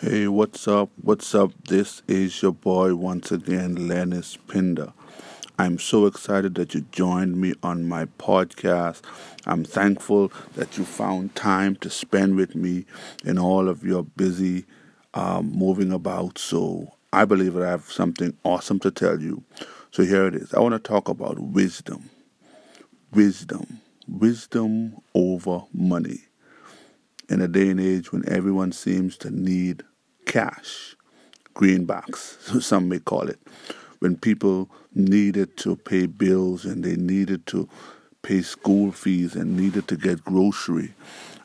Hey, what's up? What's up? This is your boy once again, Lennis Pinder. I'm so excited that you joined me on my podcast. I'm thankful that you found time to spend with me in all of your busy um, moving about. So I believe that I have something awesome to tell you. So here it is. I want to talk about wisdom. Wisdom. Wisdom over money. In a day and age when everyone seems to need cash, greenbacks, some may call it, when people needed to pay bills and they needed to pay school fees and needed to get grocery.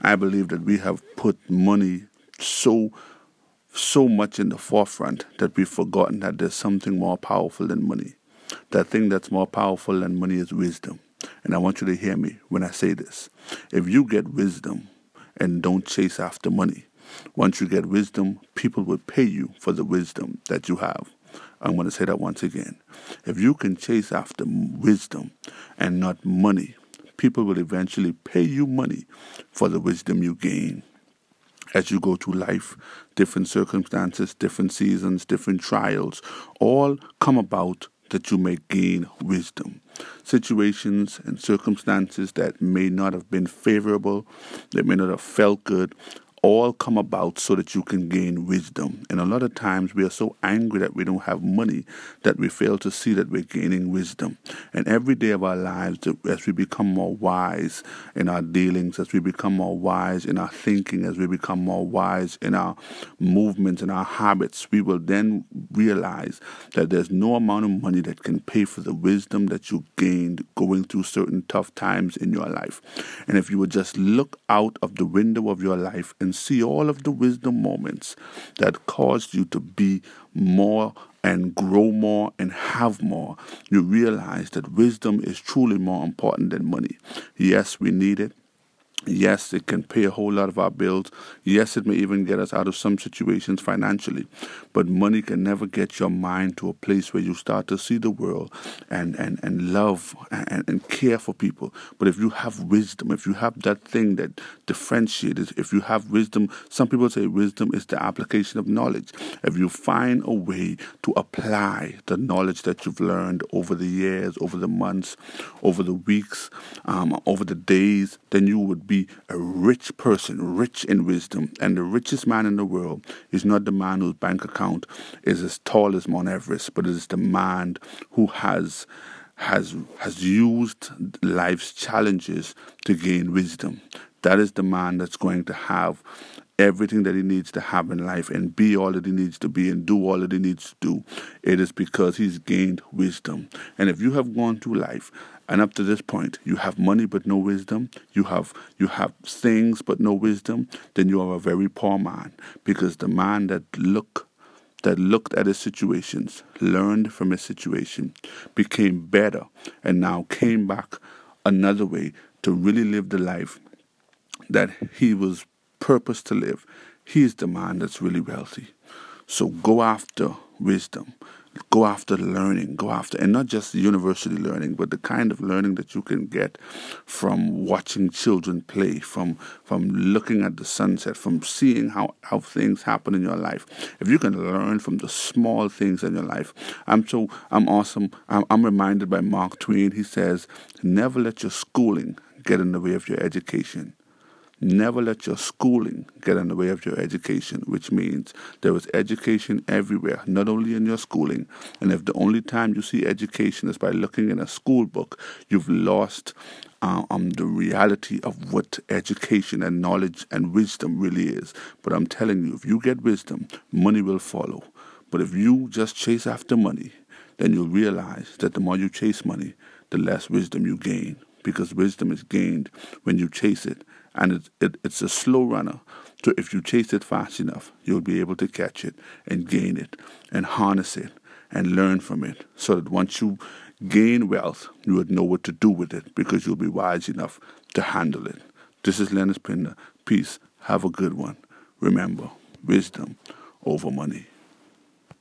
I believe that we have put money so so much in the forefront that we've forgotten that there's something more powerful than money. That thing that's more powerful than money is wisdom. And I want you to hear me when I say this. If you get wisdom and don't chase after money, once you get wisdom, people will pay you for the wisdom that you have. I'm going to say that once again. If you can chase after wisdom and not money, people will eventually pay you money for the wisdom you gain. As you go through life, different circumstances, different seasons, different trials, all come about that you may gain wisdom. Situations and circumstances that may not have been favorable, that may not have felt good, all come about so that you can gain wisdom. And a lot of times we are so angry that we don't have money that we fail to see that we're gaining wisdom. And every day of our lives, as we become more wise in our dealings, as we become more wise in our thinking, as we become more wise in our movements and our habits, we will then realize that there's no amount of money that can pay for the wisdom that you gained going through certain tough times in your life. And if you would just look out of the window of your life and and see all of the wisdom moments that caused you to be more and grow more and have more, you realize that wisdom is truly more important than money. Yes, we need it. Yes, it can pay a whole lot of our bills. Yes, it may even get us out of some situations financially. But money can never get your mind to a place where you start to see the world and, and, and love and, and care for people. But if you have wisdom, if you have that thing that differentiates, if you have wisdom, some people say wisdom is the application of knowledge. If you find a way to apply the knowledge that you've learned over the years, over the months, over the weeks, um, over the days, then you would be a rich person, rich in wisdom. And the richest man in the world is not the man whose bank account is as tall as Mount Everest, but it is the man who has has has used life's challenges to gain wisdom. That is the man that's going to have everything that he needs to have in life and be all that he needs to be and do all that he needs to do. It is because he's gained wisdom. And if you have gone through life and up to this point you have money but no wisdom, you have you have things but no wisdom, then you are a very poor man. Because the man that look that looked at his situations, learned from his situation, became better, and now came back another way to really live the life that he was purpose to live, he is the man that's really wealthy. So go after wisdom. Go after learning. Go after, and not just university learning, but the kind of learning that you can get from watching children play, from from looking at the sunset, from seeing how, how things happen in your life. If you can learn from the small things in your life, I'm so I'm awesome. I'm, I'm reminded by Mark Twain. He says, "Never let your schooling get in the way of your education." Never let your schooling get in the way of your education, which means there is education everywhere, not only in your schooling. And if the only time you see education is by looking in a school book, you've lost uh, um, the reality of what education and knowledge and wisdom really is. But I'm telling you, if you get wisdom, money will follow. But if you just chase after money, then you'll realize that the more you chase money, the less wisdom you gain. Because wisdom is gained when you chase it and it, it, it's a slow runner. So if you chase it fast enough, you'll be able to catch it and gain it and harness it and learn from it so that once you gain wealth, you would know what to do with it because you'll be wise enough to handle it. This is Lennis Pinder. Peace. Have a good one. Remember, wisdom over money.